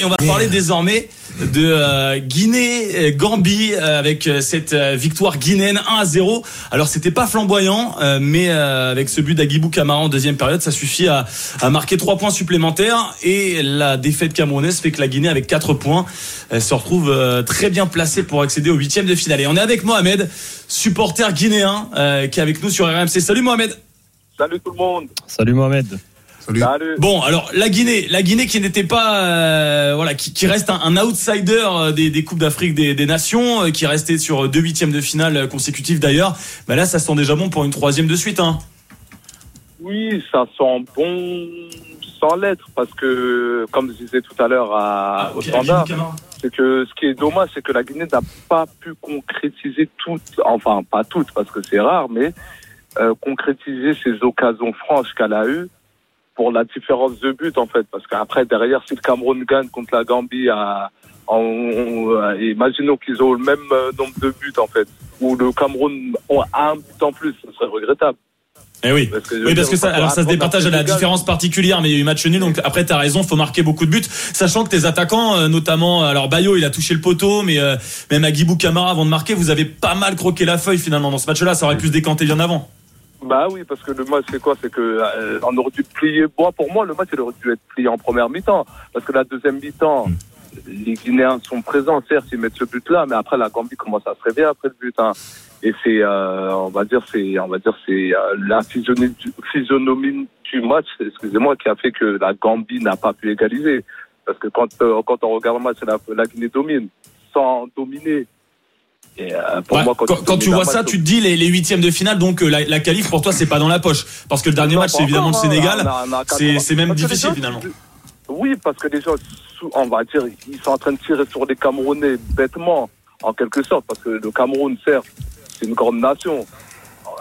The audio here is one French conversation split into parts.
Et on va parler désormais de euh, Guinée-Gambie euh, avec euh, cette euh, victoire guinéenne 1 à 0. Alors c'était pas flamboyant, euh, mais euh, avec ce but d'Agibou Camara en deuxième période, ça suffit à, à marquer trois points supplémentaires. Et la défaite camerounaise fait que la Guinée avec quatre points elle se retrouve euh, très bien placée pour accéder au huitième de finale. Et on est avec Mohamed, supporter guinéen, euh, qui est avec nous sur RMC. Salut Mohamed. Salut tout le monde. Salut Mohamed. Salut. Bon, alors la Guinée, la Guinée qui n'était pas, euh, voilà, qui, qui reste un, un outsider euh, des, des coupes d'Afrique des, des Nations, euh, qui est resté sur deux huitièmes de finale euh, consécutifs d'ailleurs. Bah là, ça sent déjà bon pour une troisième de suite. Hein. Oui, ça sent bon sans l'être parce que, comme je disais tout à l'heure à, au standard, c'est que ce qui est dommage, c'est que la Guinée n'a pas pu concrétiser toutes, enfin pas toutes parce que c'est rare, mais euh, concrétiser ces occasions franches qu'elle a eues pour la différence de but en fait. Parce qu'après, derrière, si le Cameroun gagne contre la Gambie, à, en, en- imaginons qu'ils ont le même euh, nombre de buts en fait, ou le Cameroun a un but en plus, ce serait regrettable. Eh oui. Parce que, Oui, parce que ça, alors ça se départage à la différence particulière, mais il y a eu match nul, donc après t'as raison, faut marquer beaucoup de buts, sachant que tes attaquants, euh, notamment, alors Bayo, il a touché le poteau, mais euh, même Agibou Camara avant de marquer, vous avez pas mal croqué la feuille finalement dans ce match-là, ça aurait pu se décanter bien avant. Bah oui, parce que le match, c'est quoi? C'est que euh, on aurait dû plier. Bon, pour moi, le match, il aurait dû être plié en première mi-temps. Parce que la deuxième mi-temps, les Guinéens sont présents, certes, ils mettent ce but-là, mais après, la Gambie commence à se réveiller après le but. hein. Et c'est, euh, on va dire, c'est, on va dire, c'est euh, la physionomie du, match, excusez-moi, qui a fait que la Gambie n'a pas pu égaliser. Parce que quand, euh, quand on regarde le match, la, la Guinée domine, sans dominer. Et euh, pour Ouais, moi, quand, tu quand vois match, ça, tu te dis les, les huitièmes de finale, donc euh, la, la qualif pour toi c'est pas dans la poche, parce que le dernier Non, match c'est évidemment le hein. Sénégal, c'est même difficile gens, finalement. Oui, parce que sous- on va dire, ils sont en train de tirer sur les Camerounais bêtement, en quelque sorte, parce que le Cameroun, certes, c'est une grande nation.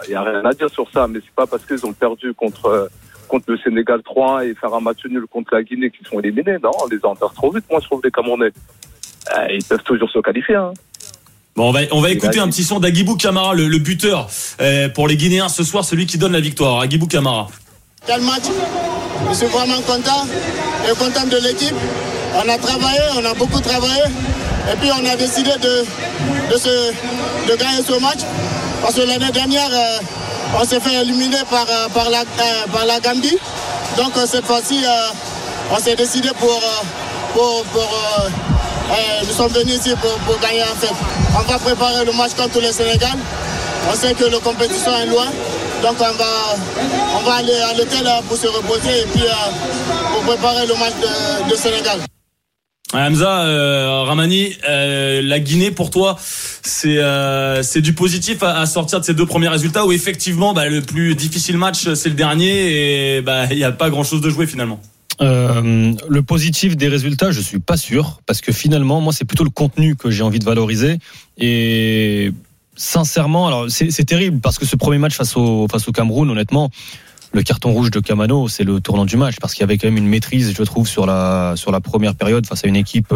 Il n'y a rien à dire sur ça, mais c'est pas parce qu'ils ont perdu contre, euh, contre le Sénégal 3 et faire un match nul contre la Guinée qu'ils sont éliminés. Non, on les enterre trop vite, moi, je trouve, les Camerounais. Ils peuvent toujours se qualifier. Hein. Bon, on va, on va Et écouter là, un petit son d'Agibou Camara, le, le buteur euh, pour les Guinéens ce soir, celui qui donne la victoire. Agibou Camara. Quel match Je suis vraiment content et content de l'équipe. On a travaillé, on a beaucoup travaillé. Et puis on a décidé de, de, se- de gagner ce match. Parce que l'année dernière, euh, on s'est fait éliminer par, euh, par, la, euh, par la Gambie. Donc cette fois-ci, euh, on s'est décidé pour... pour, pour, euh, nous sommes venus ici pour, pour gagner en fait. On va préparer le match contre le Sénégal. On sait que la compétition est loin. Donc on va, on va aller à l'hôtel euh, pour se reposer et puis euh, pour préparer le match de, de Sénégal. Hamza, euh, Ramani, euh, la Guinée pour toi, c'est euh, c'est du positif à, sortir de ces deux premiers résultats où effectivement bah, le plus difficile match c'est le dernier et bah il y a pas grand chose de jouer finalement. Euh, le positif des résultats, je suis pas sûr parce que finalement, moi, c'est plutôt le contenu que j'ai envie de valoriser et sincèrement, alors c'est terrible parce que ce premier match face au face au Cameroun, honnêtement, le carton rouge de Camano, c'est le tournant du match parce qu'il y avait quand même une maîtrise, je trouve, sur la sur la première période face à une équipe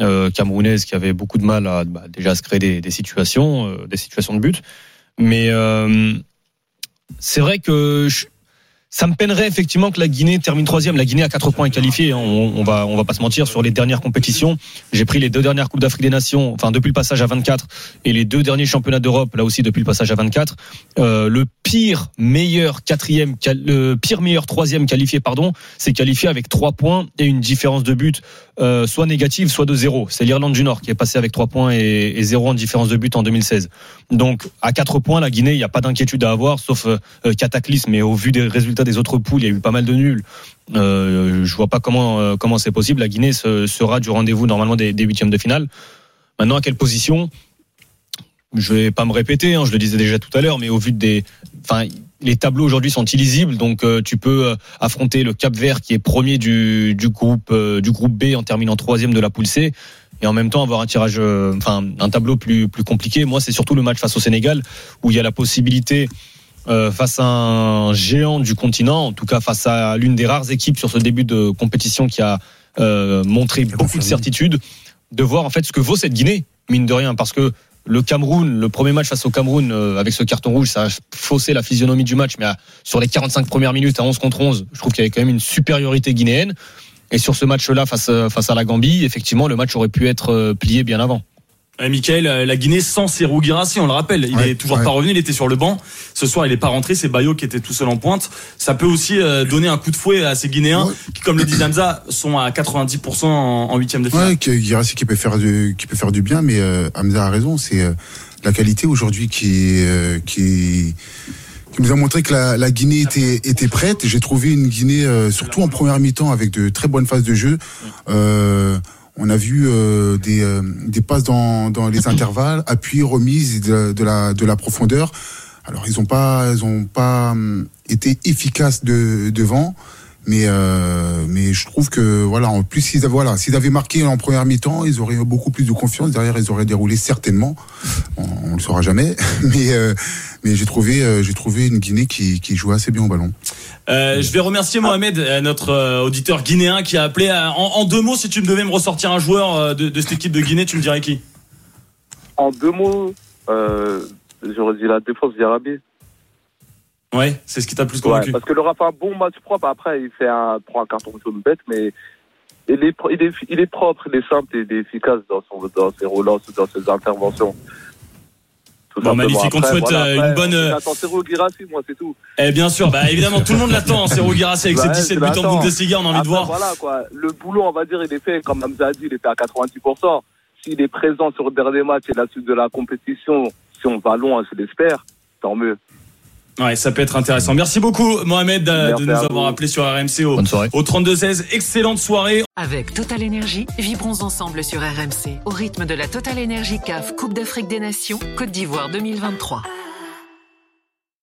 euh, camerounaise qui avait beaucoup de mal à bah, déjà se créer des, des situations, euh, des situations de but. Mais euh, c'est vrai que je- ça me peinerait effectivement que la Guinée termine troisième. La Guinée à quatre points est qualifiée. hein. On, on va, on va pas se mentir sur les dernières compétitions. J'ai pris les deux dernières coupes d'Afrique des Nations, enfin depuis le passage à 24 et les deux derniers championnats d'Europe, là aussi depuis le passage à 24. Euh, le pire meilleur quatrième, le pire meilleur troisième qualifié, pardon, c'est qualifié avec trois points et une différence de but euh, soit négative, soit de zéro. C'est l'Irlande du Nord qui est passée avec trois points et, et zéro en différence de but en 2016. Donc à quatre points, la Guinée, il n'y a pas d'inquiétude à avoir, sauf euh, euh, cataclysme. Et au vu des résultats des autres poules, il y a eu pas mal de nuls. Euh, je vois pas comment c'est possible. La Guinée se- sera du rendez-vous normalement des, huitièmes de finale. Maintenant, à quelle position? Je vais pas me répéter. hein, je le disais déjà tout à l'heure, mais au vu des, les tableaux aujourd'hui sont illisibles, donc euh, tu peux euh, affronter le Cap Vert qui est premier du, du groupe euh, du groupe B en terminant troisième de la poule C et en même temps avoir un tirage, euh, enfin un tableau plus plus compliqué. Moi, c'est surtout le match face au Sénégal où il y a la possibilité euh, face à un géant du continent, en tout cas face à l'une des rares équipes sur ce début de compétition qui a euh, montré beaucoup de certitude, de voir en fait ce que vaut cette Guinée, mine de rien, parce que le Cameroun, le premier match face au Cameroun euh, avec ce carton rouge, ça a faussé la physionomie du match. Mais sur les 45 premières minutes à 11 contre 11, je trouve qu'il y avait quand même une supériorité guinéenne. Et sur ce match-là face, face à la Gambie, effectivement, le match aurait pu être plié bien avant. Euh, Michael, euh, la Guinée sans Serou Girassi, on le rappelle, il est toujours pas revenu, il était sur le banc. Ce soir, il est pas rentré, c'est Bayo qui était tout seul en pointe. Ça peut aussi euh, donner un coup de fouet à ces Guinéens qui, comme le dit Hamza, sont à 90% en huitième de finale. Girassi qui peut faire du, qui peut faire du bien, mais Hamza a raison, c'est la qualité aujourd'hui qui, qui qui nous a montré que la, la Guinée était, était prête. J'ai trouvé une Guinée, surtout en première mi-temps, avec de très bonnes phases de jeu. Euh, on a vu euh, des, euh, des passes dans, dans les intervalles, appui, remise de, la, de la profondeur. Alors ils n'ont pas, ils ont pas hum, été efficaces de, devant. Mais euh, mais je trouve que voilà en plus s'ils avaient voilà s'ils avaient marqué en première mi-temps ils auraient beaucoup plus de confiance derrière ils auraient déroulé certainement on, on le saura jamais mais euh, mais j'ai trouvé euh, j'ai trouvé une Guinée qui qui jouait assez bien au ballon. Euh, je vais remercier Mohamed notre auditeur guinéen qui a appelé en, en, deux mots si tu me devais me ressortir un joueur de, de cette équipe de Guinée tu me dirais qui? En deux mots j'aurais dit la défense d'Arabie. Ouais, c'est ce qui t'a plus convaincu. Ouais, parce que le fait un bon match propre. Après, il fait un, prend un carton jaune bête, mais il est, il est, il est propre, il est simple et il est efficace dans, son, dans ses relances, dans ses interventions. bon, magnifique. on te souhaite euh, une bonne. J'attends Sergio Girassi, moi, c'est tout. Eh bien sûr, bah évidemment, tout le monde l'attend, Sergio Girassi avec bah, ses 17 buts en Bundesliga, on a envie de voir. Voilà, quoi. Le boulot, on va dire, il est fait, comme Hamza a dit, il est fait à 90%. S'il est présent sur le dernier match et la suite de la compétition, si on va loin, je l'espère, tant mieux. Ouais, ça peut être intéressant. Merci beaucoup, Mohamed, de nous avoir appelé sur RMC au, au 32-16. Excellente soirée. Avec Total Énergie, vibrons ensemble sur RMC au rythme de la Total Énergie CAF Coupe d'Afrique des Nations Côte d'Ivoire 2023.